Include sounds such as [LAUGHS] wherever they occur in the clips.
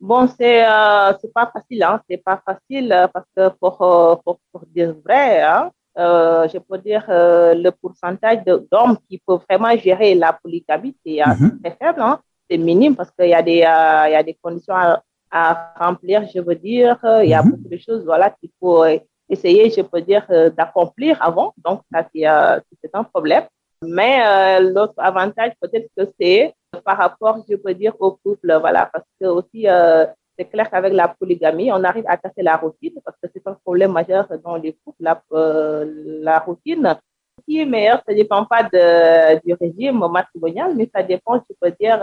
Bon, c'est euh, c'est pas facile, hein. C'est pas facile euh, parce que pour, euh, pour, pour dire vrai, hein, euh, je peux dire euh, le pourcentage d'hommes qui peuvent vraiment gérer la polygamie, c'est Mhm. très faible, hein. C'est minime parce qu'il y a des, euh, il y a des conditions à, à remplir, je veux dire. Il y a Mhm. beaucoup de choses, voilà, qu'il faut essayer, je peux dire, d'accomplir avant. Donc, ça, c'est euh, c'est un problème. Mais euh, l'autre avantage, peut-être que c'est par rapport, je peux dire, au couple, voilà, parce que aussi, euh, c'est clair qu'avec la polygamie, on arrive à casser la routine, parce que c'est un problème majeur dans les couples, la, euh, la routine. Ce qui est meilleur, ça ne dépend pas du régime matrimonial, mais ça dépend, je peux dire,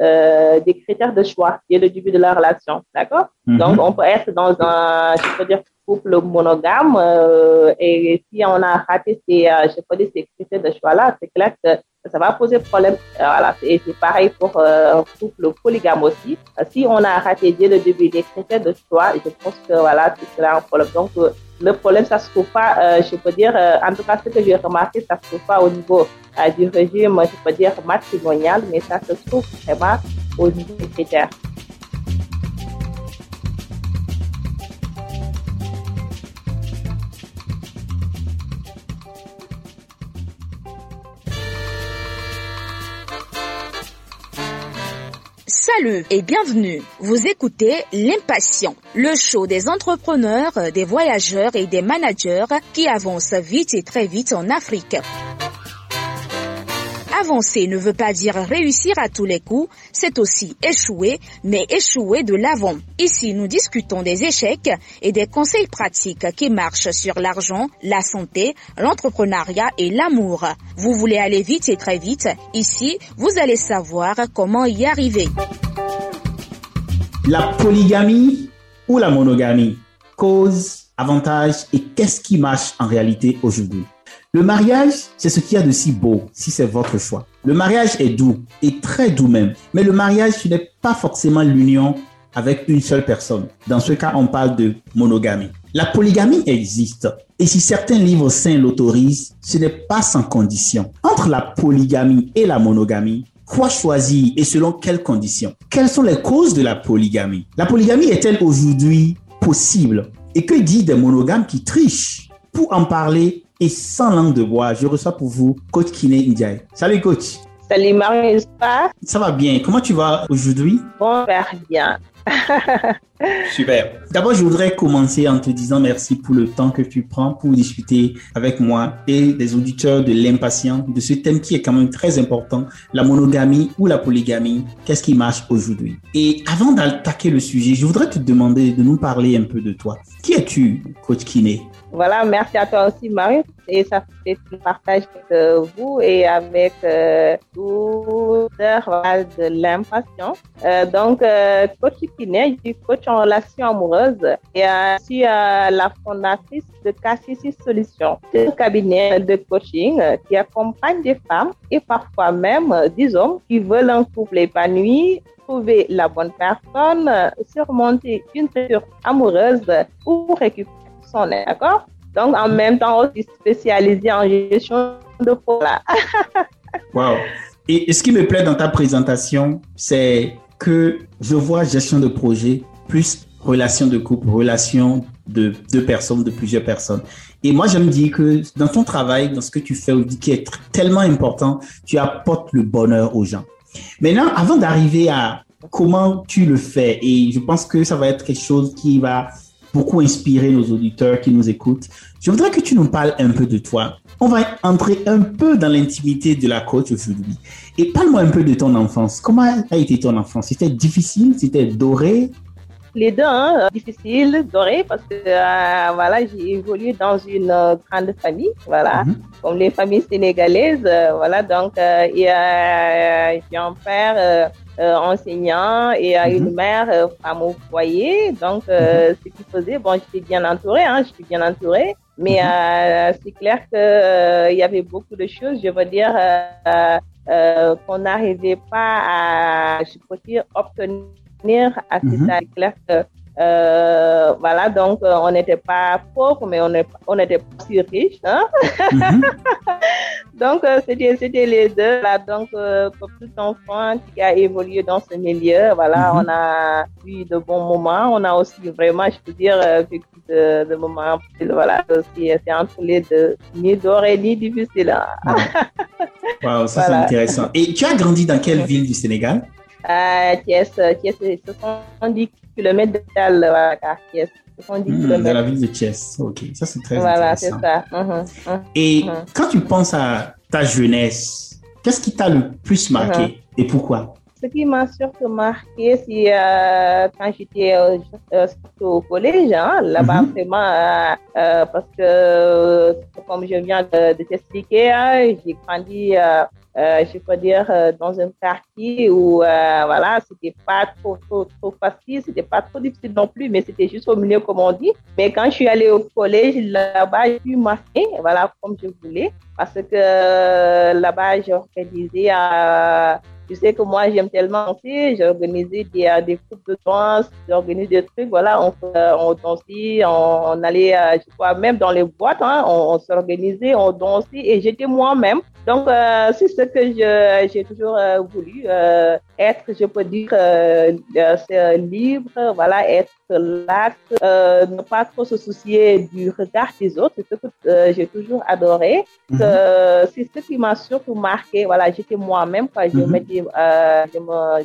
euh, des critères de choix dès le début de la relation, d'accord? Mhm. donc, on peut être dans un, je peux dire, couple monogame euh, et si on a raté ces, euh, je peux dire, ces critères de choix-là, c'est clair que ça va poser problème. Euh, voilà, et c'est pareil pour euh, un couple polygame aussi. Euh, si on a raté dès le début les critères de choix, je pense que voilà, c'est là un problème. Donc, euh, le problème, ça se trouve pas, euh, je peux dire, euh, en tout cas, ce que j'ai remarqué, ça se trouve pas au niveau euh, du régime, je peux dire, matrimonial, mais ça se trouve vraiment au niveau des critères. Et bienvenue. Vous écoutez L'Impatient, le show des entrepreneurs, des voyageurs et des managers qui avancent vite et très vite en Afrique. Avancer ne veut pas dire réussir à tous les coups, c'est aussi échouer, mais échouer de l'avant. Ici, nous discutons des échecs et des conseils pratiques qui marchent sur l'argent, la santé, l'entrepreneuriat et l'amour. Vous voulez aller vite et très vite Ici, vous allez savoir comment y arriver. La polygamie ou la monogamie? Cause, avantages et qu'est-ce qui marche en réalité aujourd'hui? Le mariage, c'est ce qu'il y a de si beau, si c'est votre choix. Le mariage est doux, et très doux même. Mais le mariage, ce n'est pas forcément l'union avec une seule personne. Dans ce cas, on parle de monogamie. La polygamie existe. Et si certains livres saints l'autorisent, ce n'est pas sans condition. Entre la polygamie et la monogamie, Quoi choisir et selon quelles conditions? Quelles sont les causes de la polygamie? La polygamie est-elle aujourd'hui possible? Et que dit des monogames qui trichent? Pour en parler et sans langue de bois, je reçois pour vous coach Kine Ndiaye. Salut coach. Salut Marie, pas Ça va bien. Comment tu vas aujourd'hui? Bon, bien. [LAUGHS] Super. D'abord, je voudrais commencer en te disant merci pour le temps que tu prends pour discuter avec moi et des auditeurs de l'impatient de ce thème qui est quand même très important, la monogamie ou la polygamie. Qu'est-ce qui marche aujourd'hui? Et avant d'attaquer le sujet, je voudrais te demander de nous parler un peu de toi. Qui es-tu, coach Kiné? Voilà, merci à toi aussi, Marie. Et ça fait le partage avec vous et avec euh, voilà, de l'impatient. Euh, donc, euh, coach Kiné, suis coach en relation amoureuse et euh, je suis euh, la fondatrice de KCC Solutions. Un cabinet de coaching euh, qui accompagne des femmes et parfois même des hommes qui veulent un couple épanoui, trouver la bonne personne, surmonter une rupture amoureuse ou récupérer aide, d'accord? Donc, en même temps, aussi spécialisé en gestion de problèmes. [LAUGHS] Wow. Et, ce qui me plaît dans ta présentation, c'est que je vois gestion de projet plus relation de couple, relation de deux personnes, de plusieurs personnes. Et moi, j'aime dire que dans ton travail, dans ce que tu fais, qui est tellement important, tu apportes le bonheur aux gens. Maintenant, avant d'arriver à comment tu le fais, et je pense que ça va être quelque chose qui va beaucoup inspirer nos auditeurs qui nous écoutent, je voudrais que tu nous parles un peu de toi. On va entrer un peu dans l'intimité de la coach aujourd'hui. Et parle-moi un peu de ton enfance. Comment a été ton enfance? C'était difficile? C'était doré? Les deux, hein, difficile, doré, parce que euh, voilà, j'ai évolué dans une euh, grande famille, voilà, Mhm. comme les familles sénégalaises, euh, voilà. Donc, et, j'ai un père euh, enseignant et Mhm. une mère euh, femme au foyer. Donc, euh, ce qui faisait, bon, j'étais bien entourée, hein, j'étais bien entourée. Mais Mhm. euh, c'est clair que euh, il y avait beaucoup de choses, je veux dire, euh, euh, qu'on n'arrivait pas à, je peux dire, obtenir à cet Mhm. C'est clair que euh, voilà, donc euh, on n'était pas pauvre, mais on n'était pas si riche. Hein? [LAUGHS] Donc, euh, c'était, c'était les deux. Là, donc, euh, pour tout enfant qui a évolué dans ce milieu, voilà, Mhm. on a eu de bons moments. On a aussi vraiment, je peux dire, euh, vécu de, de moments, voilà, aussi, c'est entre les deux, ni d'or et ni difficile. hein. [LAUGHS] Wow, ça c'est intéressant. Et tu as grandi dans quelle ville du Sénégal? Euh, Thiès, euh, Thiès, c'est 70 km de car Thiès, 70 Hmm, Dans la ville de Thiès. Ok, ça c'est très Voilà, c'est intéressant. ça. Mhm, mhm. Et quand tu penses à ta jeunesse, qu'est-ce qui t'a le plus marqué Mhm. et pourquoi? Ce qui m'a surtout marqué, c'est euh, quand j'étais euh, euh, au collège, hein, là-bas vraiment, euh, parce que comme je viens de, de t'expliquer, hein, j'ai grandi, euh, euh, je peux dire, euh, dans un quartier où, euh, voilà, c'était pas trop, trop, trop facile, c'était pas trop difficile non plus, mais c'était juste au milieu, comme on dit. Mais quand je suis allée au collège, là-bas, j'ai pu marquer, voilà, comme je voulais, parce que euh, là-bas, j'ai organisé tu sais que moi, j'aime tellement danser. J'ai organisé des, des groupes de danse, j'ai organisé des trucs. Voilà, on, euh, on dansait, on, on allait, euh, je crois, même dans les boîtes, hein, on, on s'organisait, on dansait et j'étais moi-même. Donc, euh, c'est ce que je- j'ai toujours euh, voulu, euh, être, je peux dire, c'est libre, voilà, être lax, ne pas trop se soucier du regard des autres. C'est ce que j'ai toujours adoré. Mhm. Euh, c'est ce qui m'a surtout marqué. Voilà, j'étais moi-même je m'étais, euh, je me, je me-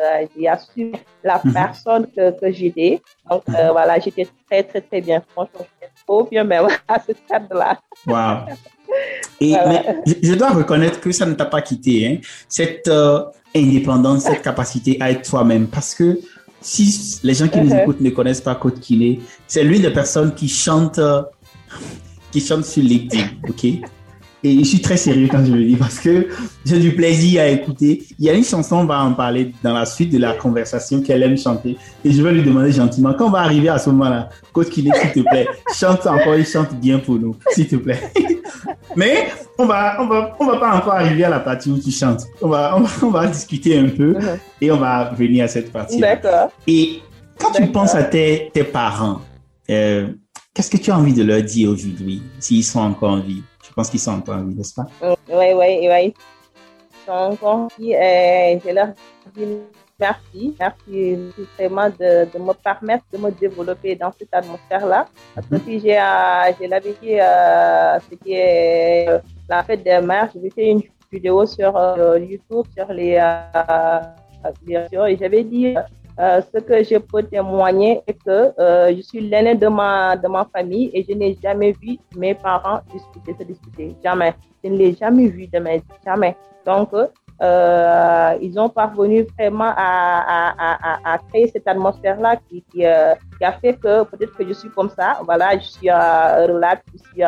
euh, j'ai assumé la Mhm. personne que, que j'étais. Donc euh, Mhm. voilà, j'étais très très très bien. Franchement, j'étais trop bien même à ce stade-là. Wow. [LAUGHS] Et Voilà. mais je, dois reconnaître que ça ne t'a pas quitté, hein, cette euh, indépendance, cette capacité à être toi-même. Parce que si les gens qui nous Mhm. écoutent ne connaissent pas Côte Kiné, c'est l'une des personnes qui chante, euh, qui chante sur LinkedIn, ok? Et je suis très sérieux quand je le dis parce que j'ai du plaisir à écouter. Il y a une chanson, on va en parler dans la suite de la conversation qu'elle aime chanter. Et je vais lui demander gentiment, quand on va arriver à ce moment-là, Côte Kiné, s'il te plaît, chante encore et chante bien pour nous, s'il te plaît. [LAUGHS] Mais on va, on va, on va pas encore arriver à la partie où tu chantes. On va, on va, on va discuter un peu Mhm. et on va venir à cette partie. D'accord. Et quand tu penses à tes, tes parents, euh, qu'est-ce que tu as envie de leur dire aujourd'hui, s'ils sont encore en vie? Pense qu'ils sont encore en vie, n'est-ce pas? Oui, oui, oui. Donc, on dit, euh, je leur dis merci. Merci vraiment de, de me permettre de me développer dans cette atmosphère-là. Parce que Mhm. si j'ai, euh, l'avais dit, euh, c'était euh, la fête des mères, j'ai fait une vidéo sur euh, YouTube, sur les, euh, et j'avais dit, euh, ce que je peux témoigner est que euh, je suis l'aîné de ma, de ma famille et je n'ai jamais vu mes parents discuter, se disputer. Jamais. Je ne l'ai jamais vu de vie. Jamais. Donc, euh, ils ont parvenu vraiment à, à, à, à créer cette atmosphère-là qui, qui, euh, qui a fait que peut-être que je suis comme ça. Voilà, je suis euh, relax, je suis,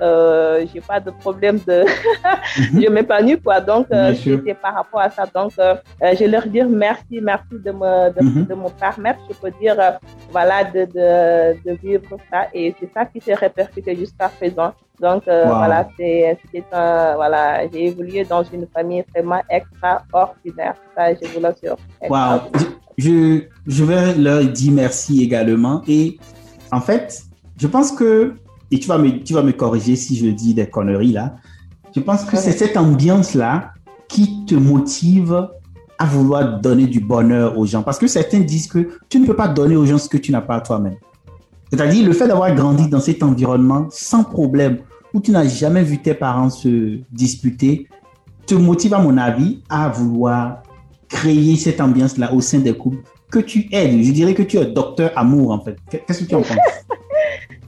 euh, j'ai pas de problème de, [LAUGHS] je m'épanouis quoi. Donc, euh, c'est par rapport à ça. Donc, euh, euh, je leur dire merci, merci de me, de, Mhm. de me permettre, je peux dire, euh, voilà, de, de, de vivre ça. Et c'est ça qui s'est répercuté jusqu'à présent. Donc, euh, Wow. voilà, c'est, c'est un, voilà, j'ai évolué dans une famille vraiment extraordinaire. Ça, je vous l'assure. Wow. Je, je vais leur dire merci également. Et en fait, je pense que, et tu vas me, tu vas me corriger si je dis des conneries là, je pense que c'est cette ambiance-là qui te motive à vouloir donner du bonheur aux gens. Parce que certains disent que tu ne peux pas donner aux gens ce que tu n'as pas toi-même. C'est-à-dire le fait d'avoir grandi dans cet environnement sans problème, où tu n'as jamais vu tes parents se disputer, te motive, à mon avis, à vouloir créer cette ambiance-là au sein des couples que tu aides. Je dirais que tu es docteur amour, en fait. Qu'est-ce que tu en penses? [LAUGHS]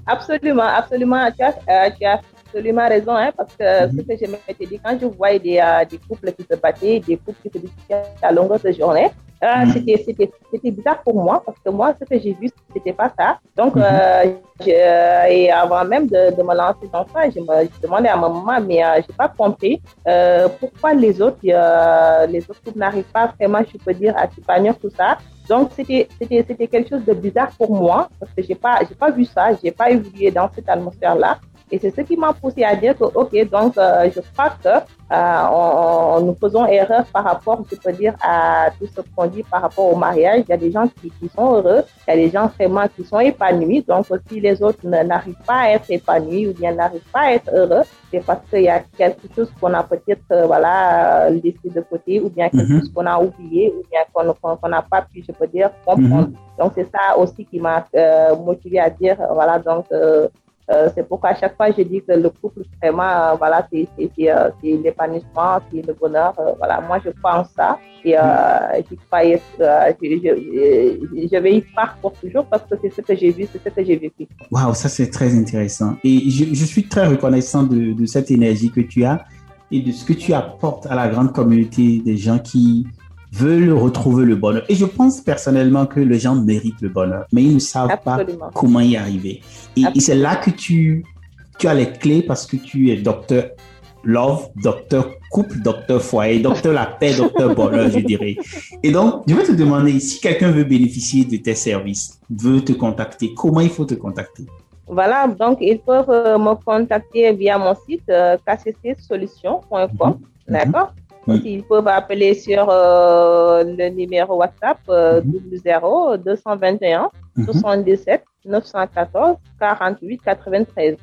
Absolument, absolument. Tu as, euh, tu as absolument raison, hein, parce que Mhm. ce que je m'étais dit, quand je voyais des, euh, des couples qui se battaient, des couples qui se disputaient à longueur de journée, euh, Mhm. c'était, c'était, c'était bizarre pour moi, parce que moi, ce que j'ai vu, c'était pas ça. Donc, Mhm. euh, je- euh, et avant même de, de me lancer dans ça, je me je demandais à ma maman, mais euh, j'ai pas compris euh, pourquoi les autres, euh, les autres couples n'arrivent pas vraiment, je peux dire, à s'épanouir tout ça. Donc, c'était, quelque chose de bizarre pour moi, parce que j'ai pas, j'ai pas vu ça, j'ai pas évolué dans cette atmosphère-là. Et c'est ce qui m'a poussé à dire que, OK, donc euh, je crois que euh, on, nous faisons erreur par rapport, je peux dire, à tout ce qu'on dit par rapport au mariage. Il y a des gens qui, qui sont heureux, il y a des gens vraiment qui sont épanouis. Donc, si les autres n'arrivent pas à être épanouis ou bien n'arrivent pas à être heureux, c'est parce qu'il y a quelque chose qu'on a peut-être euh, voilà, laissé de côté ou bien quelque mhm. chose qu'on a oublié ou bien qu'on n'a pas pu, je peux dire, comprendre. Mhm. Donc, c'est ça aussi qui m'a euh, motivé à dire, voilà, donc, euh, euh, c'est pourquoi à chaque fois je dis que le couple vraiment euh, voilà c'est euh, l'épanouissement c'est le bonheur voilà. Moi je pense ça et je croyais je, je, vais y croire pour toujours parce que c'est ce que j'ai vu c'est ce que j'ai vécu. Waouh ça c'est très intéressant. Et je, je, suis très reconnaissant de, de cette énergie que tu as et de ce que tu apportes à la grande communauté des gens qui veulent retrouver le bonheur. Et je pense personnellement que les gens méritent le bonheur, mais ils ne savent pas comment y arriver. Et, c'est là que tu, tu as les clés parce que tu es docteur love, docteur couple, docteur foyer, docteur la paix, docteur bonheur, je dirais. Et donc, je vais te demander, si quelqu'un veut bénéficier de tes services, veut te contacter, comment il faut te contacter? Voilà, donc ils peuvent euh, me contacter via mon site euh, mhm. d'accord? Ils peuvent appeler sur euh, le numéro WhatsApp euh, 00 221 77 914 48 93.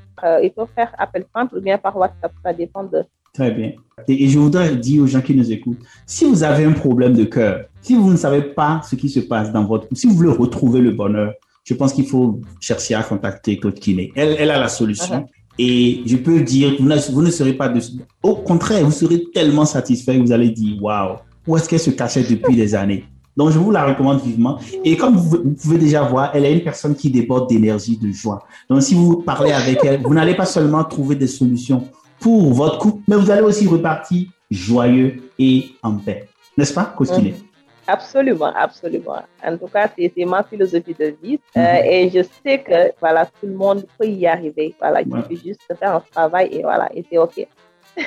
il faut faire appel simple ou bien par WhatsApp, ça dépend de. Très bien. Et, je voudrais dire aux gens qui nous écoutent, si vous avez un problème de cœur, si vous ne savez pas ce qui se passe dans votre, si vous voulez retrouver le bonheur, je pense qu'il faut chercher à contacter Claude Kiné. Elle, elle a la solution. Et je peux dire que vous, ne serez pas dessus. Au contraire, vous serez tellement satisfait que vous allez dire, waouh, où est-ce qu'elle se cachait depuis des années? Donc, je vous la recommande vivement. Et comme vous, pouvez déjà voir, elle est une personne qui déborde d'énergie, de joie. Donc, si vous parlez avec elle, vous n'allez pas seulement trouver des solutions pour votre couple, mais vous allez aussi repartir joyeux et en paix. N'est-ce pas, Costinet? Absolument, absolument. En tout cas, c'est ma philosophie de vie euh, mhm. et je sais que voilà, tout le monde peut y arriver. Voilà, il faut juste faire un travail et voilà, et c'est OK. [LAUGHS]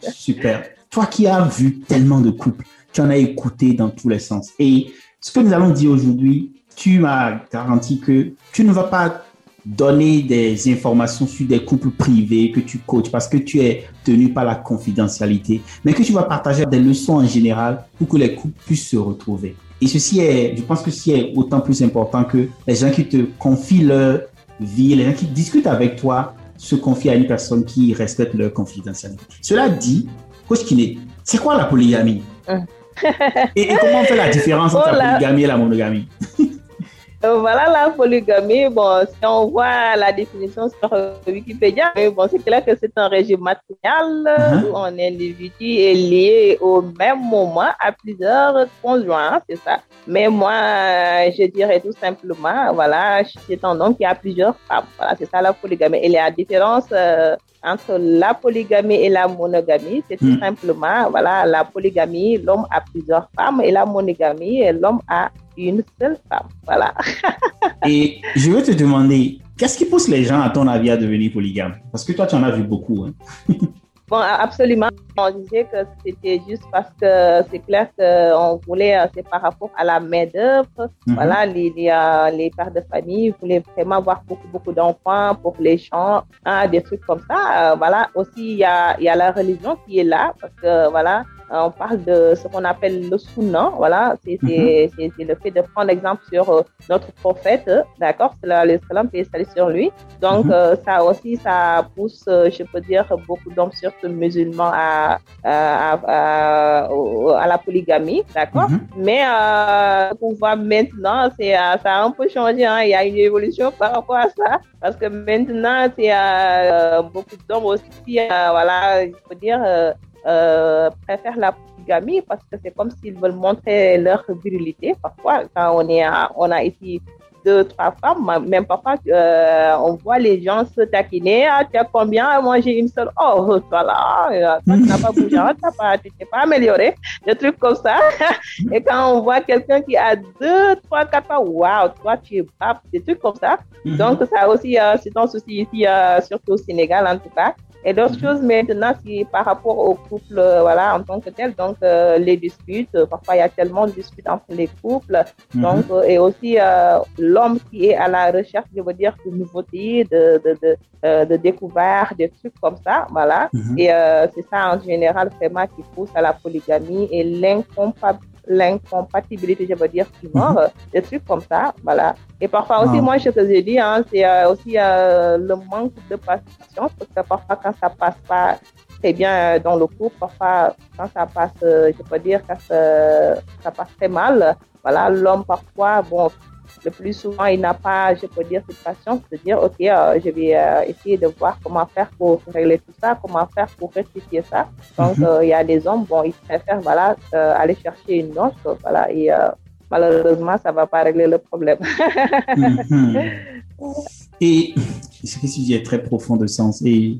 Super. Toi qui as vu tellement de couples, tu en as écouté dans tous les sens. Et ce que nous allons dire aujourd'hui, tu m'as garanti que tu ne vas pas donner des informations sur des couples privés que tu coaches parce que tu es tenu par la confidentialité, mais que tu vas partager des leçons en général pour que les couples puissent se retrouver. Et ceci est, je pense que ceci est autant plus important que les gens qui te confient leur vie, les gens qui discutent avec toi se confient à une personne qui respecte leur confidentialité. Cela dit, Coach Kiné, c'est quoi la polygamie? Hum. et, comment on fait la différence entre la polygamie et la monogamie? [LAUGHS] Euh, voilà la polygamie. Bon, si on voit la définition sur Wikipédia, bon, c'est clair que c'est un régime matrimonial uh-huh. où un individu est lié au même moment à plusieurs conjoints, c'est ça. Mais moi, je dirais tout simplement, voilà, c'est un homme qui a plusieurs femmes. Voilà, c'est ça la polygamie. Et la différence euh, entre la polygamie et la monogamie, c'est tout hmm. simplement, voilà, la polygamie, l'homme a plusieurs femmes et la monogamie, l'homme a une seule femme. Voilà. [LAUGHS] et je veux te demander, qu'est-ce qui pousse les gens, à ton avis, à devenir polygames? Parce que toi, tu en as vu beaucoup. Hein? [LAUGHS] Bon, absolument. On disait que c'était juste parce que c'est clair qu'on voulait, euh, c'est par rapport à la main-d'œuvre. Mhm. Voilà, les, les, euh, les, pères de famille voulaient vraiment avoir beaucoup, beaucoup d'enfants pour les gens, hein, des trucs comme ça. Euh, voilà, aussi, il y a, y a la religion qui est là parce que, voilà, euh, on parle de ce qu'on appelle le sunnah, voilà, c'est mhm. le fait de prendre exemple sur euh, notre prophète, d'accord, c'est l'islam qui est sur lui. Donc, mhm. euh, ça aussi, ça pousse, je peux dire, beaucoup d'hommes, surtout musulmans, à, à, à, la polygamie, d'accord. Mhm. Mais on voit maintenant, c'est ça a un peu changé, hein, il y a une évolution par rapport à ça, parce que maintenant, c'est beaucoup d'hommes aussi, voilà, je peux dire, euh, préfèrent la polygamie parce que c'est comme s'ils veulent montrer leur virilité. Parfois, quand on, est on a ici deux, trois femmes, même parfois, euh, on voit les gens se taquiner. Ah, tu as combien Moi, j'ai une seule? Oh, voilà, euh, toi, tu n'as pas bougé, hein, tu t'es pas amélioré. Des trucs comme ça. [LAUGHS] Et quand on voit quelqu'un qui a deux, trois, quatre femmes, waouh, toi, tu es pas, des trucs comme ça. Mhm. Donc, ça aussi, c'est un souci ici, surtout au Sénégal, en tout cas. Et d'autres choses maintenant, qui par rapport au couple, euh, voilà, en tant que tel, donc euh, les disputes, euh, parfois il y a tellement de disputes entre les couples, Mhm. donc et aussi l'homme qui est à la recherche, je veux dire, de nouveautés, de de de, de découvertes, des trucs comme ça, voilà. Mhm. Et c'est ça en général vraiment qui pousse à la polygamie et l'incompatibilité, je veux dire, qui meurt, des trucs comme ça, voilà. Et parfois aussi, Ah. moi, ce que j'ai dit, hein, c'est euh, aussi euh, le manque de patience, parce que parfois, quand ça passe pas très bien euh, dans le couple, parfois, quand ça passe, je peux dire, quand ça, ça passe très mal, voilà, l'homme, parfois, bon, le plus souvent, il n'a pas, je peux dire, cette patience de dire, OK, euh, je vais euh, essayer de voir comment faire pour régler tout ça, comment faire pour rectifier ça. Donc, Mhm. euh, il y a des hommes, bon, ils préfèrent, voilà, aller chercher une autre, voilà, et malheureusement, ça va pas régler le problème. Mhm. [LAUGHS] Et ce dis est très profond de sens et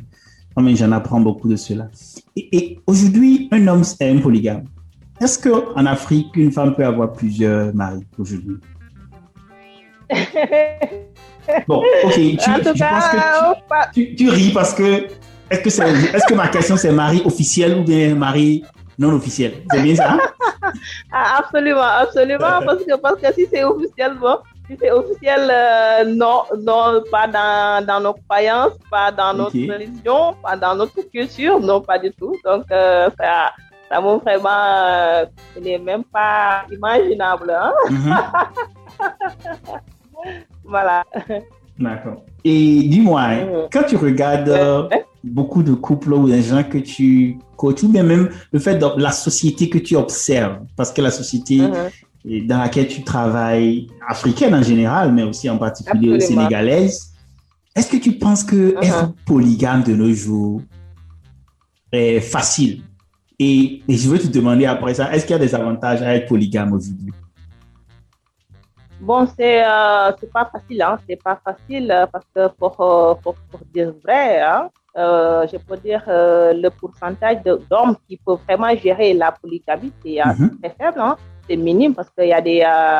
moi, j'en apprends beaucoup de cela. Et, et aujourd'hui, un homme est un polygame. Est-ce qu'en Afrique, une femme peut avoir plusieurs maris aujourd'hui? Bon, ok. Tu, en tout que tu, tu- tu ris parce que est-ce que, c'est- est-ce que ma question c'est mari officiel ou bien mari non officiel? C'est bien ça? [LAUGHS] Ah, absolument, absolument, parce que, parce que si c'est officiel, bon, si c'est officiel, euh, non, non, pas dans, dans nos croyances, pas dans notre religion, pas dans notre culture, non, pas du tout. Donc, euh, ça, ça vaut vraiment, euh, ce n'est même pas imaginable, hein? Mhm. [LAUGHS] Voilà. D'accord. Et dis-moi, hein, Mhm. quand tu regardes euh, beaucoup de couples ou des gens que tu coaches, ou bien même le fait de la société que tu observes, parce que la société Mhm. dans laquelle tu travailles, africaine en général, mais aussi en particulier Absolument. sénégalaise, est-ce que tu penses que Mhm. être polygame de nos jours est facile? Et, et je veux te demander après ça, est-ce qu'il y a des avantages à être polygame aujourd'hui? Bon, c'est euh, c'est pas facile, hein. C'est pas facile euh, parce que pour, euh, pour, pour dire vrai, hein, euh, je peux dire euh, le pourcentage d'hommes qui peuvent vraiment gérer la polygamie, c'est euh, Mhm. très faible, hein. C'est minime parce qu'il y a des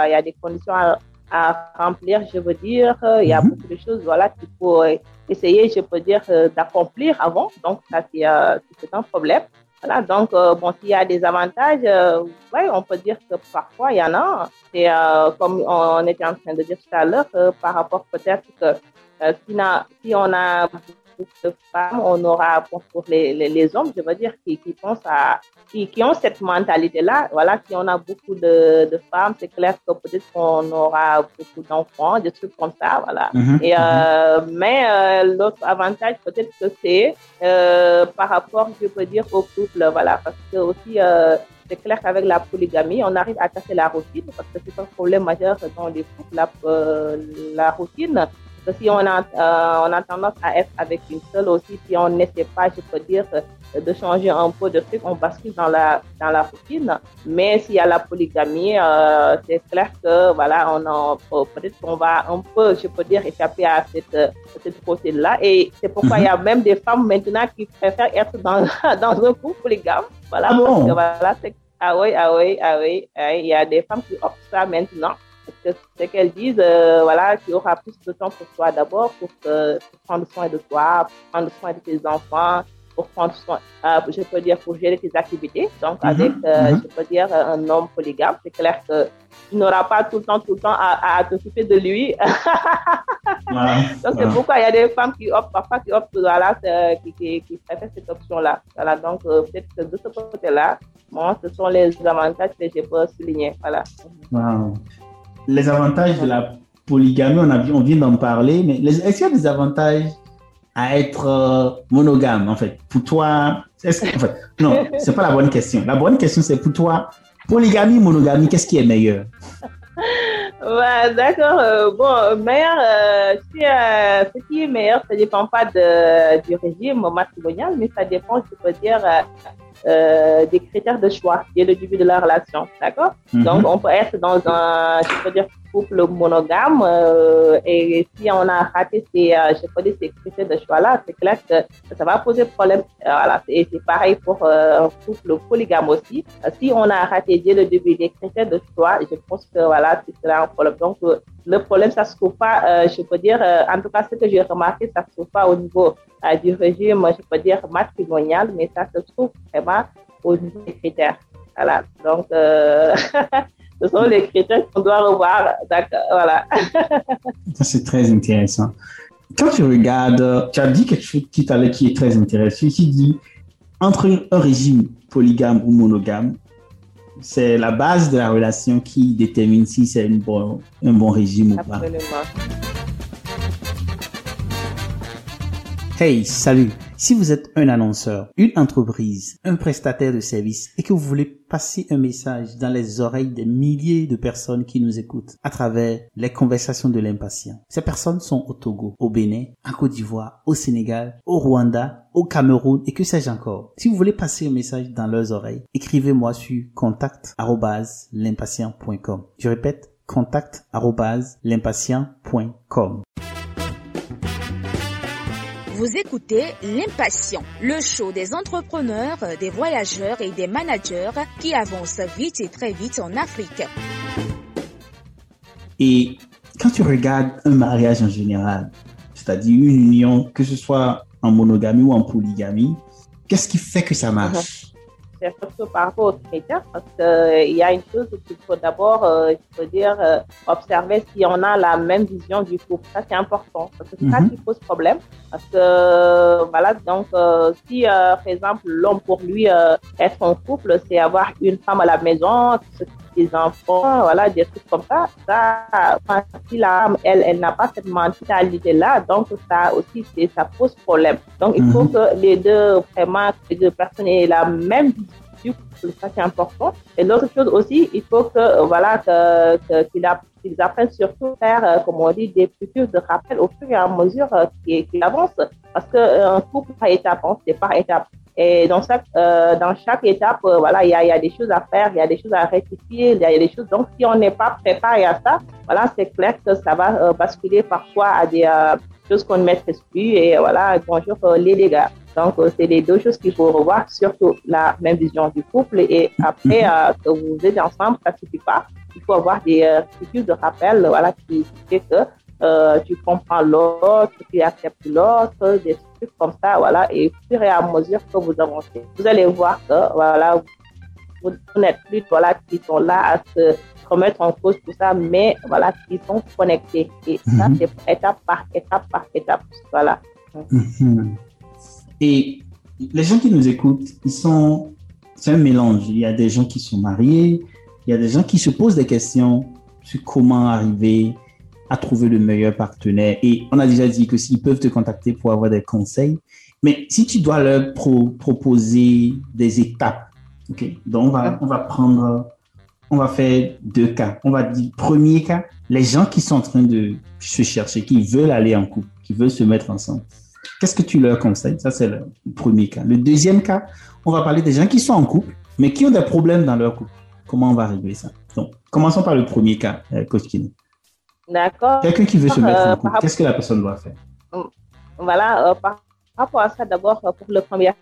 il y a des conditions à, à remplir, je veux dire. Il y a Mhm. beaucoup de choses, voilà, qu'il faut essayer, je peux dire, d'accomplir avant. Donc ça c'est euh, c'est un problème. Voilà, donc euh, bon, s'il y a des avantages, euh, ouais, on peut dire que parfois il y en a. C'est euh, comme on était en train de dire tout à l'heure, euh, par rapport peut-être que euh, si, on a de femmes, on aura pour les, les, les hommes, je veux dire, qui, qui pensent à, qui, qui ont cette mentalité-là. Voilà, si on a beaucoup de, de femmes, c'est clair que peut-être qu'on aura beaucoup d'enfants, des trucs comme ça, voilà. Mhm. Et, euh, mais euh, l'autre avantage, peut-être que c'est euh, par rapport, je peux dire, au couple, voilà, parce que aussi, c'est clair qu'avec la polygamie, on arrive à casser la routine, parce que c'est un problème majeur dans les couples, la, euh, la routine. Que si on a, euh, on a tendance à être avec une seule aussi, si on n'essaie pas, je peux dire, euh, de changer un peu de truc, on bascule dans la, dans la routine. Mais s'il y a la polygamie, euh, c'est clair que, voilà, on en, peut-être qu'on va un peu, je peux dire, échapper à cette, cette routine-là. Et c'est pourquoi Mhm. il y a même des femmes maintenant qui préfèrent être dans, [LAUGHS] dans un couple polygame. Voilà, Ah parce bon? que voilà, c'est, ah oui, ah oui, ah oui, ah oui, il y a des femmes qui optent ça maintenant. C'est qu'elles disent, euh, voilà, qu'il y aura plus de temps pour toi d'abord, pour, te- pour prendre soin de toi, pour prendre soin de tes enfants, pour prendre soin, euh, je peux dire, pour gérer tes activités. Donc, Mhm, avec, euh, mhm. je peux dire, un homme polygame, c'est clair que tu n'auras pas tout le temps, tout le temps à, à t'occuper de lui. [LAUGHS] Voilà, Donc, c'est voilà. pourquoi il y a des femmes qui optent, parfois qui optent, voilà, qui, qui, qui préfèrent cette option-là. Voilà, donc, euh, peut-être que de ce côté-là, moi, ce sont les avantages que je peux souligner. Voilà. Wow. Les avantages de la polygamie, on, vient d'en parler, mais est-ce qu'il y a des avantages à être euh, monogame, en fait? Pour toi, fait, non, c'est pas la bonne question. La bonne question, c'est pour toi, polygamie, monogamie, qu'est-ce qui est meilleur? D'accord. Euh, bon, meilleur, euh, ce qui est meilleur, ça dépend pas de, du régime matrimonial, mais ça dépend, je peux dire, euh, des critères de choix dès le début de la relation. D'accord? Mhm. Donc, on peut être dans un, je peux dire, couple monogame euh, et si on a raté ces, euh, je peux dire, ces critères de choix-là, c'est clair que ça va poser problème. Euh, voilà, et c'est pareil pour euh, un couple polygame aussi. Si on a raté dès le début des critères de choix, je pense que voilà, c'est là un problème. Donc, le problème, ça se trouve pas, euh, je peux dire, euh, en tout cas, ce que j'ai remarqué, ça se trouve pas au niveau euh, du régime, je peux dire, matrimonial, mais ça se trouve vraiment au niveau des critères. Voilà. Donc, [LAUGHS] ce sont les critères qu'on doit revoir. Voilà. [LAUGHS] ça, c'est très intéressant. Quand tu regardes, tu as dit quelque chose qui, qui est très intéressant. Tu dis, entre un régime polygame ou monogame, c'est la base de la relation qui détermine si c'est un bon, un bon régime ou pas. Hey, salut! Si vous êtes un annonceur, une entreprise, un prestataire de services et que vous voulez passer un message dans les oreilles des milliers de personnes qui nous écoutent à travers les conversations de l'impatient. Ces personnes sont au Togo, au Bénin, en Côte d'Ivoire, au Sénégal, au Rwanda, au Cameroun et que sais-je encore. Si vous voulez passer un message dans leurs oreilles, écrivez-moi sur contact@l'impatient.com. Je répète, contact@l'impatient.com. Vous écoutez L'Impatient, le show des entrepreneurs, des voyageurs et des managers qui avancent vite et très vite en Afrique. Et quand tu regardes un mariage en général, c'est-à-dire une union, que ce soit en monogamie ou en polygamie, qu'est-ce qui fait que ça marche? C'est surtout par rapport aux critères, parce qu'il euh, y a une chose qu'il faut d'abord, euh, il faut dire, euh, observer si on a la même vision du couple. Ça, c'est important, parce que c'est ça mhm. qui pose problème. Parce que, voilà, donc, si, par exemple, l'homme, pour lui, être en couple, c'est avoir une femme à la maison, des enfants, voilà, des trucs comme ça. Ça, si la femme, elle, elle n'a pas cette mentalité-là, donc ça aussi, ça pose problème. Donc, il faut mhm. que les deux, vraiment, les deux personnes aient la même vision ça c'est important. Et l'autre chose aussi, il faut que voilà qu'ils apprennent surtout à faire, euh, comme on dit, des futurs de rappel au fur et à mesure euh, qu'ils avancent. Parce que euh, un couple par étape, c'est par étape. Et dans chaque, euh, dans chaque étape, euh, voilà, il y a, y a, des choses à faire, il y a des choses à rectifier, il y a, des choses. Donc, si on n'est pas préparé à ça, voilà, c'est clair que ça va euh, basculer parfois à des euh, choses qu'on ne maîtrise plus et voilà, bonjour les dégâts. Donc, c'est les deux choses qu'il faut revoir, surtout la même vision du couple. Et après, que vous êtes ensemble, ça suffit pas. Il faut avoir des euh, de rappel, voilà, qui, qui fait que euh, tu comprends l'autre, tu acceptes l'autre, des trucs comme ça, voilà. Et au fur et à mesure que vous avancez, vous allez voir que, voilà, vous, n'êtes plus, voilà, qui sont là à se remettre en cause tout ça, mais voilà, qui sont connectés. Et ça, mhm. c'est étape par étape par étape, voilà. Mhm. Et les gens qui nous écoutent, ils sont, c'est un mélange. Il y a des gens qui sont mariés, il y a des gens qui se posent des questions sur comment arriver à trouver le meilleur partenaire. Et on a déjà dit que s'ils peuvent te contacter pour avoir des conseils, mais si tu dois leur proposer des étapes, ok, donc on va, on va prendre, on va faire deux cas. On va dire, premier cas, les gens qui sont en train de se chercher, qui veulent aller en couple, qui veulent se mettre ensemble. Qu'est-ce que tu leur conseilles? Ça, c'est le premier cas. Le deuxième cas, on va parler des gens qui sont en couple, mais qui ont des problèmes dans leur couple. Comment on va régler ça? Donc, commençons par le premier cas, euh, Coach D'accord. Quelqu'un qui veut se mettre en euh, couple, qu'est-ce que la personne doit faire? Voilà, euh, par rapport à ça, d'abord, pour le premier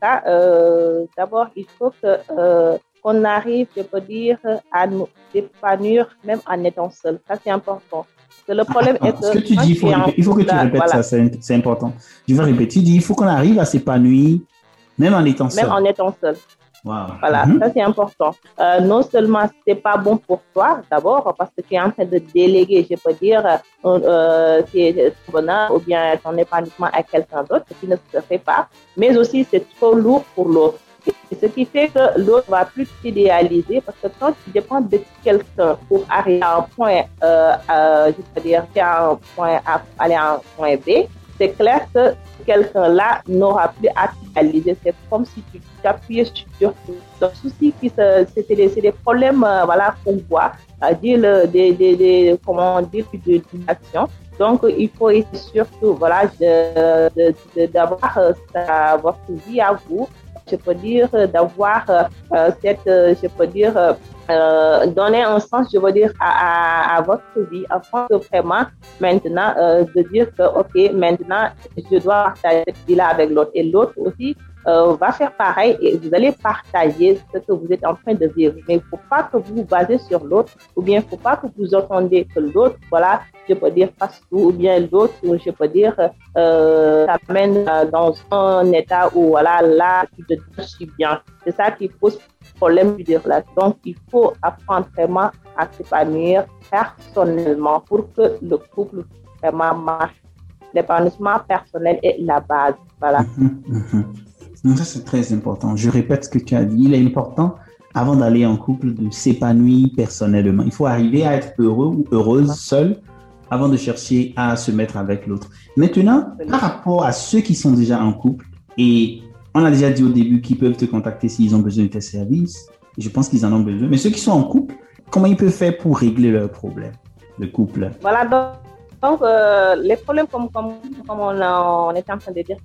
cas, euh, d'abord, il faut que qu'on arrive, je peux dire, à nous épanouir même en étant seul. Ça, c'est important. Que le problème est que. Ce que tu dis, il faut, il faut que tu répètes ça, c'est important. Je vais répéter. Tu dis, il faut qu'on arrive à s'épanouir même en étant seul. Même en étant seul. Voilà, mhm. ça c'est important. Euh, non seulement c'est pas bon pour toi d'abord parce que tu es en train de déléguer, je peux dire, euh, euh tes bonheur ou bien ton épanouissement à quelqu'un d'autre, qui ne se fait pas, mais aussi c'est trop lourd pour l'autre. Ce qui fait que l'autre va plus t'idéaliser parce que quand tu dépends de quelqu'un pour arriver à un point, euh, euh, je peux dire, à un point A, aller à un point B, c'est clair que quelqu'un-là n'aura plus à réaliser. C'est comme si tu t'appuyais sur. Le souci, c'est des, des, problèmes euh, voilà, qu'on voit, c'est-à-dire des, des, des, comment dire, de l'action. Donc, il faut surtout voilà, d'avoir euh, votre vie à vous. Je peux dire d'avoir euh, cette, je peux dire, euh, donner un sens, je veux dire, à, à, votre vie, afin que vraiment, maintenant, euh, de dire que, OK, maintenant, je dois partager cette vie-là avec l'autre. Et l'autre aussi, euh, va faire pareil et vous allez partager ce que vous êtes en train de vivre. Mais il ne faut pas que vous vous basez sur l'autre ou bien il ne faut pas que vous entendez que l'autre, voilà, je peux dire passe tout ou bien l'autre, je peux dire, euh, t'amène dans un état où, voilà, là, tu te suis bien. C'est ça qui pose problème du relation. Donc, il faut apprendre vraiment à s'épanouir personnellement pour que le couple vraiment marche. L'épanouissement personnel est la base. Voilà. Mhm, Ça, c'est très important. Je répète ce que tu as dit. Il est important, avant d'aller en couple, de s'épanouir personnellement. Il faut arriver à être heureux ou heureuse seul avant de chercher à se mettre avec l'autre. Maintenant, par rapport à ceux qui sont déjà en couple, et on a déjà dit au début qu'ils peuvent te contacter s'ils ont besoin de tes services, je pense qu'ils en ont besoin, mais ceux qui sont en couple, comment ils peuvent faire pour régler leurs problèmes de couple? Voilà, donc, euh, les problèmes, comme, comme, comme on, a, on, était en train de dire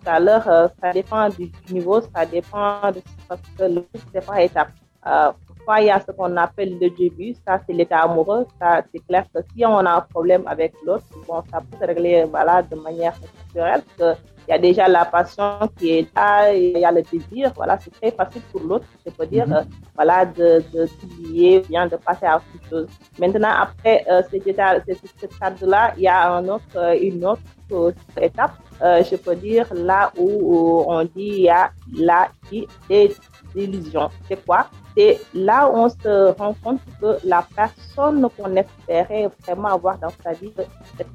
tout à l'heure, euh, ça dépend du niveau, ça dépend de parce que le c'est pas étape. Euh, il y a ce qu'on appelle le début, ça c'est l'état amoureux, ça c'est clair que si on a un problème avec l'autre, bon, ça peut se régler voilà, de manière naturelle, il y a déjà la passion qui est là, il y a le désir, voilà, c'est très facile pour l'autre, je peux dire, mm-hmm. voilà, de, de bien de passer à autre chose. Maintenant, après euh, cette, stade-là, il y a un autre, euh, une autre étape, euh, je peux dire, là où, on dit il y a la désillusion. C'est quoi? C'est là où on se rend compte que la personne qu'on espérait vraiment avoir dans sa vie,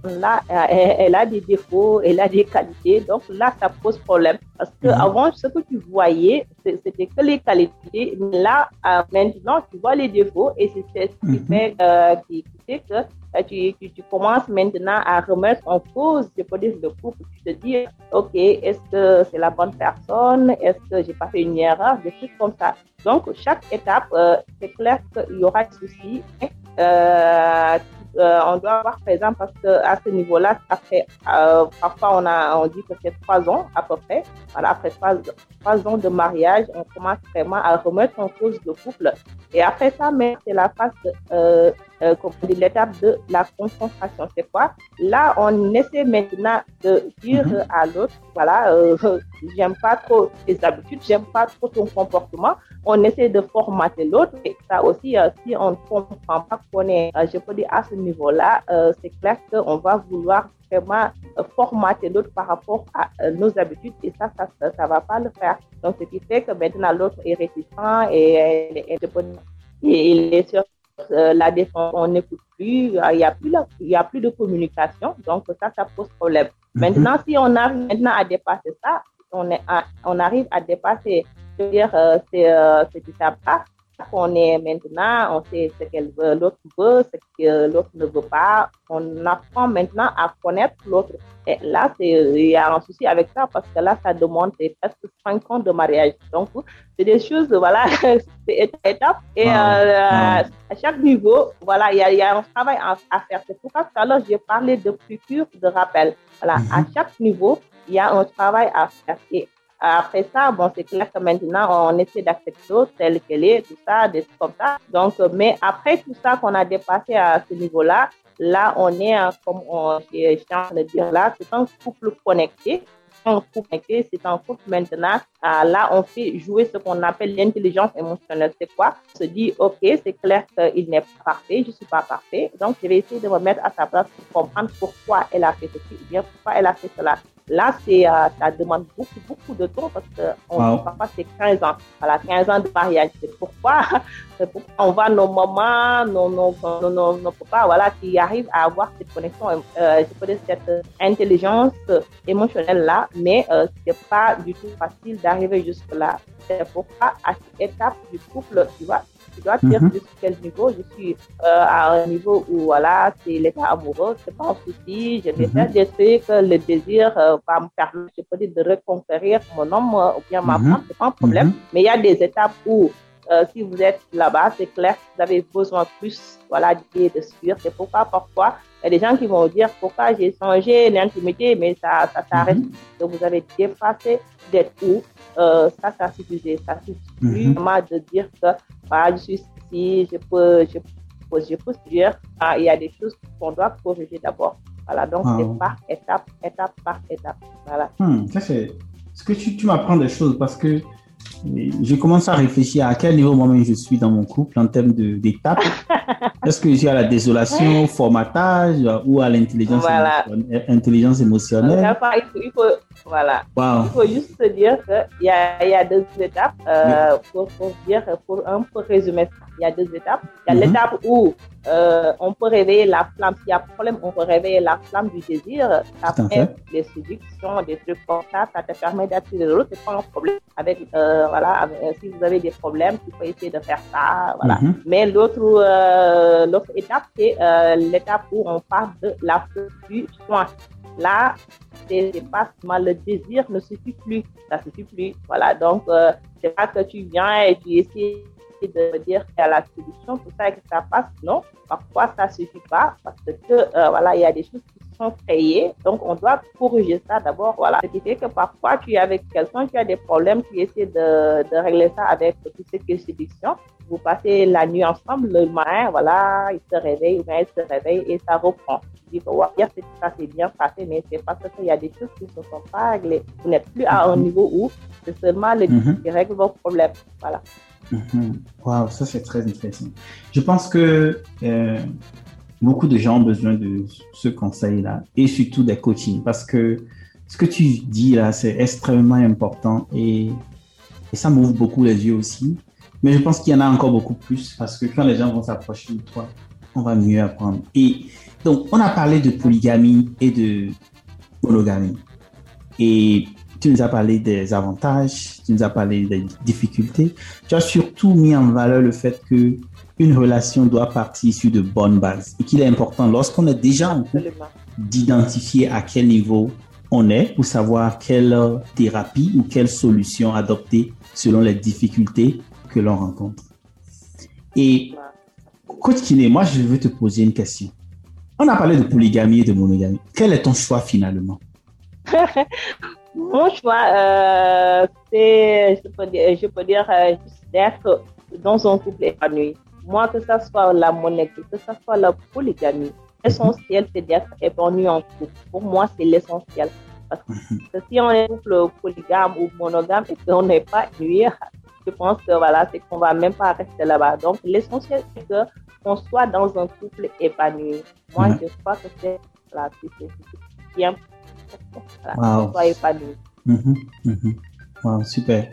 là elle, a des défauts, elle a des qualités. Donc là, ça pose problème. Parce que mhm. avant, ce que tu voyais, c'était que les qualités. Là, euh, maintenant, tu vois les défauts et c'est ce qui mhm. fait, euh, qui, fait que tu, tu, tu, commences maintenant à remettre en cause, je peux dire, le couple. Tu te dis, OK, est-ce que c'est la bonne personne? Est-ce que j'ai pas fait une erreur? Des choses comme ça. Donc, chaque étape, euh, c'est clair qu'il y aura des soucis. Euh, euh, on doit avoir présent parce qu'à ce niveau-là, euh, parfois on, a, on dit que c'est trois ans à peu près. Voilà, après trois, trois, ans de mariage, on commence vraiment à remettre en cause le couple. Et après ça, mais c'est la phase, euh, euh, l'étape de la concentration. C'est quoi? Là, on essaie maintenant de dire mhm. à l'autre, voilà, euh, j'aime pas trop tes habitudes, j'aime pas trop ton comportement. On essaie de formater l'autre. Et ça aussi, euh, si on ne comprend pas qu'on est, euh, je peux dire, à ce niveau-là, euh, c'est clair qu'on va vouloir vraiment formater l'autre par rapport à nos habitudes et ça, ça, ça, va pas le faire. Donc, ce qui fait que maintenant l'autre est réticent et, et, il est sur la défense, on n'écoute plus, il n'y a plus, il y a plus de communication. Donc, ça, ça pose problème. Mhm. Maintenant, si on arrive maintenant à dépasser ça, on, est on arrive à dépasser dire, euh, euh, cette étape-là qu'on est maintenant, on sait ce qu'elle veut, l'autre veut, ce que l'autre ne veut pas. On apprend maintenant à connaître l'autre. Et là, il y a un souci avec ça parce que là, ça demande presque 5 ans de mariage. Donc, c'est des choses, voilà, [LAUGHS] c'est étape. Et euh, à chaque niveau, voilà, il y a, y a un travail à, faire. C'est pourquoi tout à l'heure, j'ai parlé de futur, de rappel. Voilà, à mhm. chaque niveau, il y a un travail à faire. Et après ça, bon, c'est clair que maintenant, on essaie d'accepter l'autre telle qu'elle est, tout ça, des trucs comme ça. Donc, mais après tout ça qu'on a dépassé à ce niveau-là, là, on est, comme on, je de dire là, c'est un couple connecté. Un couple connecté, c'est un couple maintenant. Euh, là, on fait jouer ce qu'on appelle l'intelligence émotionnelle. C'est quoi? On se dit, OK, c'est clair qu'il n'est pas parfait, je ne suis pas parfait. Donc, je vais essayer de me mettre à sa place pour comprendre pourquoi elle a fait ceci ou bien pourquoi elle a fait cela. Là, c'est, euh, ça demande beaucoup, beaucoup de temps parce que on, parfois c'est 15 ans. Voilà, 15 ans de mariage. C'est pourquoi, [LAUGHS] pourquoi on voit nos mamans, nos, nos, nos, nos, papas, voilà, qui arrivent à avoir cette connexion, euh, cette intelligence émotionnelle-là, mais euh, c'est pas du tout facile d'arriver jusque-là. C'est pourquoi, à cette étape du couple, tu vois, tu dois dire mm -hmm. quel niveau je suis euh, à un niveau où voilà c'est l'état amoureux c'est pas un souci je vais mhm. faire des trucs le désir euh, va me permettre je peux dire de reconquérir mon homme euh, ou bien ma mhm. femme c'est pas un problème mhm. mais il y a des étapes où euh, si vous êtes là-bas, c'est clair que vous avez besoin plus voilà, de suivre. C'est pourquoi parfois, il y a des gens qui vont dire pourquoi j'ai changé l'intimité, mais ça, ça s'arrête. que vous avez dépassé d'être où euh, ça, ça suffisait. Ça suffit mm -hmm. de dire que ah, je suis ici, je peux, je peux, je peux dire, ah, il y a des choses qu'on doit corriger d'abord. Voilà, donc c'est par étape, étape par étape. Voilà. Hmm, ça, c'est ce que tu, tu m'apprends des choses? Parce que je commence à réfléchir à quel niveau moi-même je suis dans mon couple en termes d'étapes. [LAUGHS] Est-ce que je suis à la désolation, au formatage ou à l'intelligence Voilà. émotionnelle, intelligence émotionnelle? Enfin, il faut, il faut- voilà. Wow. Il faut juste se dire qu'il y y a deux étapes euh, pour, pour dire, pour un peu résumer. Il y a deux étapes. Il y a Mhm. l'étape où euh, on peut réveiller la flamme. S'il y a problème, on peut réveiller la flamme du désir. Fait. des séductions, des trucs comme ça. Ça te permet d'attirer l'autre. C'est pas un problème. Avec, euh, voilà, avec- euh, si vous avez des problèmes, tu peux essayer de faire ça. Voilà. Mhm. Mais l'autre euh, l'autre étape, c'est euh, l'étape où on parle de la fleur du soin. Là, c'est pas le désir ne suffit plus. Ça suffit plus. Voilà. Donc, euh, c'est pas que tu viens et tu essaies de dire qu'il y a la solution, tout ça et que ça passe. Non. Parfois, ça suffit pas parce que, euh, voilà, il y a des choses sont créées. Donc, on doit corriger ça d'abord. Voilà. Ce qui fait que parfois, tu es avec quelqu'un, tu as des problèmes, tu essaies de, de régler ça avec tout ce qui est séduction vous passez la nuit ensemble, le matin, voilà, il se réveille, ou bien elle se réveille et ça reprend. Il faut voir, hier, ça s'est bien passé, mais c'est parce qu'il y a des choses qui ne sont pas réglées. Vous n'êtes plus à un niveau où c'est seulement le Mhm. qui règle vos problèmes. Voilà. Mhm. Wow, ça c'est très intéressant. Je pense que euh, beaucoup de gens ont besoin de ce conseil-là et surtout des coachings parce que ce que tu dis là, c'est extrêmement important et, ça m'ouvre beaucoup les yeux aussi. Mais je pense qu'il y en a encore beaucoup plus parce que quand les gens vont s'approcher de toi, on va mieux apprendre. Et donc, on a parlé de polygamie et de monogamie. Et tu nous as parlé des avantages, tu nous as parlé des difficultés. Tu as surtout mis en valeur le fait que une relation doit partir sur de bonnes bases et qu'il est important lorsqu'on est déjà en couple d'identifier à quel niveau on est pour savoir quelle thérapie ou quelle solution adopter selon les difficultés que l'on rencontre. Et Coach Kiné, moi je veux te poser une question. On a parlé de polygamie et de monogamie. Quel est ton choix finalement? [LAUGHS] Mon choix, euh, c'est, je peux dire, je peux dire euh, d'être dans un couple épanoui. Moi, que ce soit la monogamie, que ce soit la polygamie, l'essentiel, c'est d'être épanoui en couple. Pour moi, c'est l'essentiel. Parce que si on est couple polygame ou monogame et qu'on n'est pas épanoui, je pense que voilà, c'est qu'on va même pas rester là-bas. Donc, l'essentiel, c'est qu'on soit dans un couple épanoui. Moi, Mhm. je crois que c'est voilà, c'est- c'est- c'est bien. Voilà, Wow. épanoui. Mhm, mhm. Wow, super.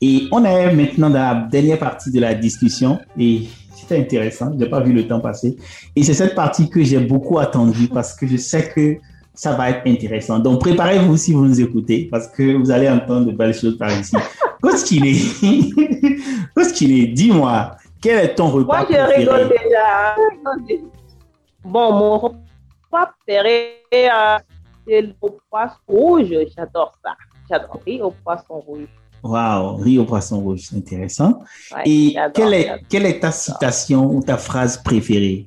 Et on est maintenant dans la dernière partie de la discussion et c'était intéressant. J'ai pas vu le temps passer. Et c'est cette partie que j'ai beaucoup attendue parce que je sais que ça va être intéressant. Donc préparez-vous si vous nous écoutez parce que vous allez entendre de belles choses par ici. Coach Kiné, Coach Kiné, dis-moi, quel est ton repas Moi, je préféré? je rigole déjà. Bon, mon repas préféré, euh, c'est le poisson rouge. J'adore ça. J'adore riz au poisson rouge? Wow, riz au poisson rouge, c'est intéressant. Ouais, Et quelle est, j'adore. quelle est ta citation ou ta phrase préférée?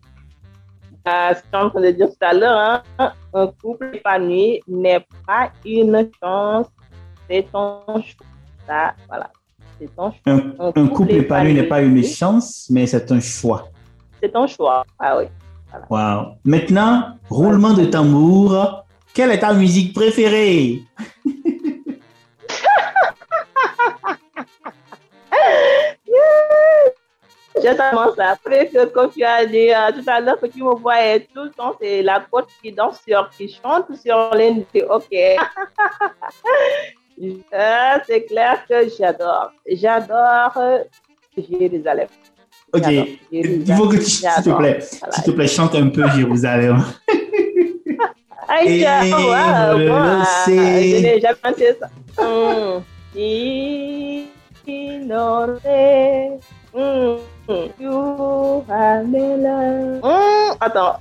Euh, ce qu'on train de dire tout à l'heure, hein, un couple épanoui n'est pas une chance, c'est ton choix. Voilà. C'est ton choix. Un, couple couple épanoui n'est pas une chance, mais c'est un choix. C'est ton choix. Ah oui. Wow. Maintenant, roulement de tambour. Quelle est ta musique préférée? [LAUGHS] J'ai tellement ça. Comme tu as dit euh, tout à l'heure, que tu me voyais tout le temps, c'est la côte qui danse sur, qui chante sur l'une. C'est OK. [LAUGHS] Euh, c'est clair que j'adore. J'adore euh, Jérusalem. Ok. Il faut que tu, s'il te J'adore. plaît, Voilà. s'il te plaît, chante un peu Jérusalem. [LAUGHS] Aïe, sait. je n'ai jamais ça. You. Attends.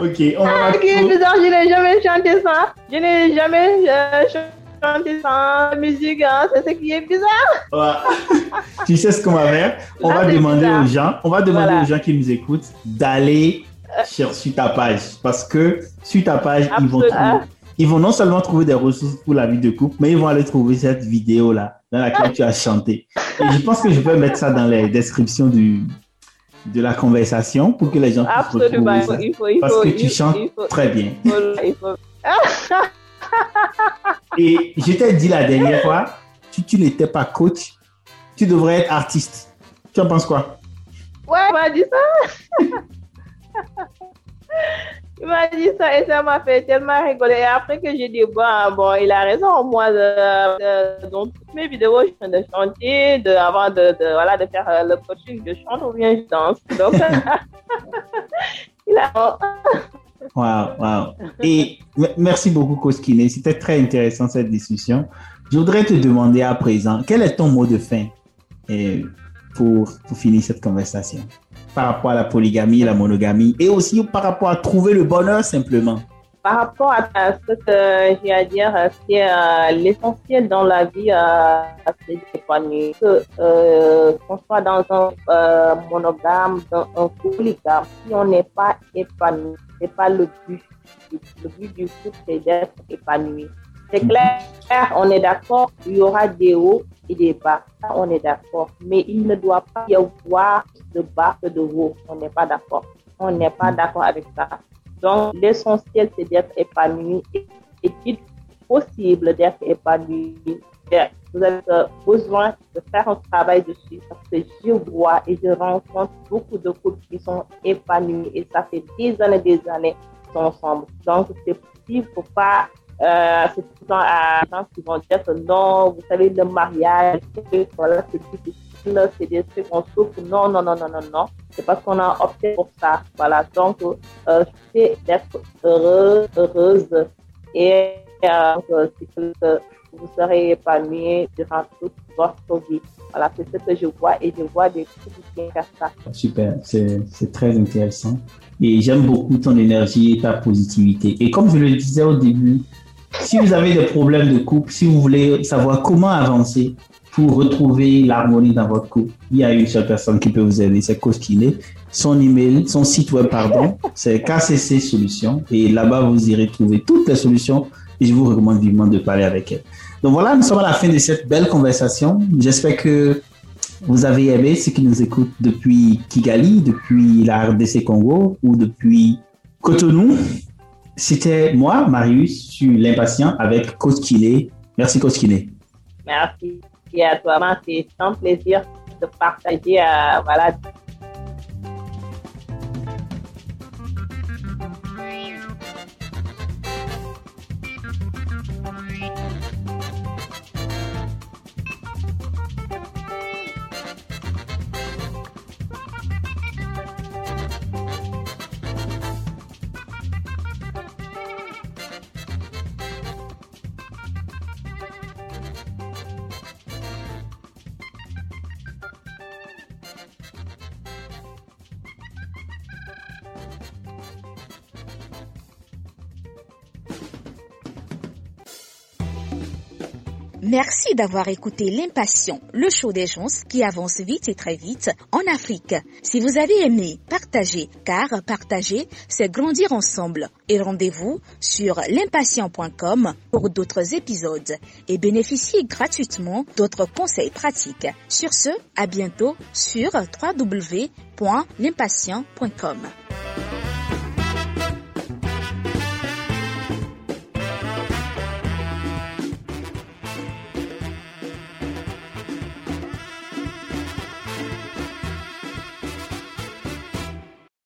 Ok, [LAUGHS] on va Ah, bizarre, je n'ai jamais chanté ça. Je n'ai jamais euh, chanté ça musique. Hein. C'est ce qui est bizarre. Ouais. tu sais ce qu'on va faire On Là, va demander bizarre. aux gens, on va demander Voilà. aux gens qui nous écoutent d'aller sur, ta page parce que sur ta page ils vont trouver, ils vont non seulement trouver des ressources pour la vie de couple, mais ils vont aller trouver cette vidéo là dans laquelle tu as chanté. Et je pense que je vais mettre ça dans les descriptions du de la conversation pour que les gens puissent Absolument. retrouver Il ça. faut, il faut, il Parce faut, que il tu chantes il faut- très bien. il faut- il faut- [LAUGHS] Et je t'ai dit la dernière fois, si tu n'étais pas coach, tu devrais être artiste. Tu en penses quoi? Ouais, il m'a dit ça? [LAUGHS] [LAUGHS] il m'a dit ça et ça m'a fait tellement rigoler. Et après que j'ai dit, bon, bon, il a raison. Moi, dans toutes mes vidéos, je fais de chanter, avant de, voilà, de faire le coaching, je chante ou bien je danse. Donc, [LAUGHS] il a. Wow, wow. Et merci beaucoup, Koskine. C'était très intéressant cette discussion. Je voudrais te demander à présent, quel est ton mot de fin? Pour, pour finir cette conversation par rapport à la polygamie, la monogamie et aussi par rapport à trouver le bonheur simplement par rapport à ce que j'ai à dire, c'est euh, l'essentiel dans la vie, euh, c'est d'épanouir. Que euh, qu'on soit dans un euh, monogame, dans un polygame, si on n'est pas épanoui, c'est pas le but. Le but du couple, c'est d'être épanoui. C'est clair, on est d'accord, il y aura des hauts et des bas. On est d'accord. Mais il ne doit pas y avoir de bas que de haut. On n'est pas d'accord. On n'est pas d'accord avec ça. Donc, l'essentiel, c'est d'être épanoui et est-il possible d'être épanoui. Vous avez besoin de faire un travail dessus parce que je vois et je rencontre beaucoup de couples qui sont épanouis et ça fait des années et des années ensemble. Donc, c'est possible, faut pas euh, c'est le temps à des gens qui vont dire non, vous savez, le mariage, voilà, c'est difficile, c'est des trucs qu'on souffre. Non, non, non, non, non, non. C'est parce qu'on a opté pour ça. Voilà. Donc, euh, c'est d'être heureux, heureuse et euh, que vous serez épanoui durant toute votre vie. Voilà, c'est ce que je vois et je vois des trucs qui faire ça. Super, c'est très intéressant. Et j'aime beaucoup ton énergie et ta positivité. Et comme je le disais au début, si vous avez des problèmes de couple, si vous voulez savoir comment avancer pour retrouver l'harmonie dans votre couple, il y a une seule personne qui peut vous aider, c'est Koskine. Son email, son site web, pardon, c'est KCC Solutions. Et là-bas, vous irez trouver toutes les solutions et je vous recommande vivement de parler avec elle. Donc voilà, nous sommes à la fin de cette belle conversation. J'espère que vous avez aimé ceux qui nous écoutent depuis Kigali, depuis la RDC Congo ou depuis Cotonou. C'était moi, Marius, sur l'impatient avec Koskine. Merci Koskine. Merci à toi, c'est un plaisir de partager euh, voilà, Merci d'avoir écouté L'Impatient, le show des gens qui avance vite et très vite en Afrique. Si vous avez aimé, partagez, car partager, c'est grandir ensemble. Et rendez-vous sur l'impatient.com pour d'autres épisodes et bénéficiez gratuitement d'autres conseils pratiques. Sur ce, à bientôt sur www.l'impatient.com.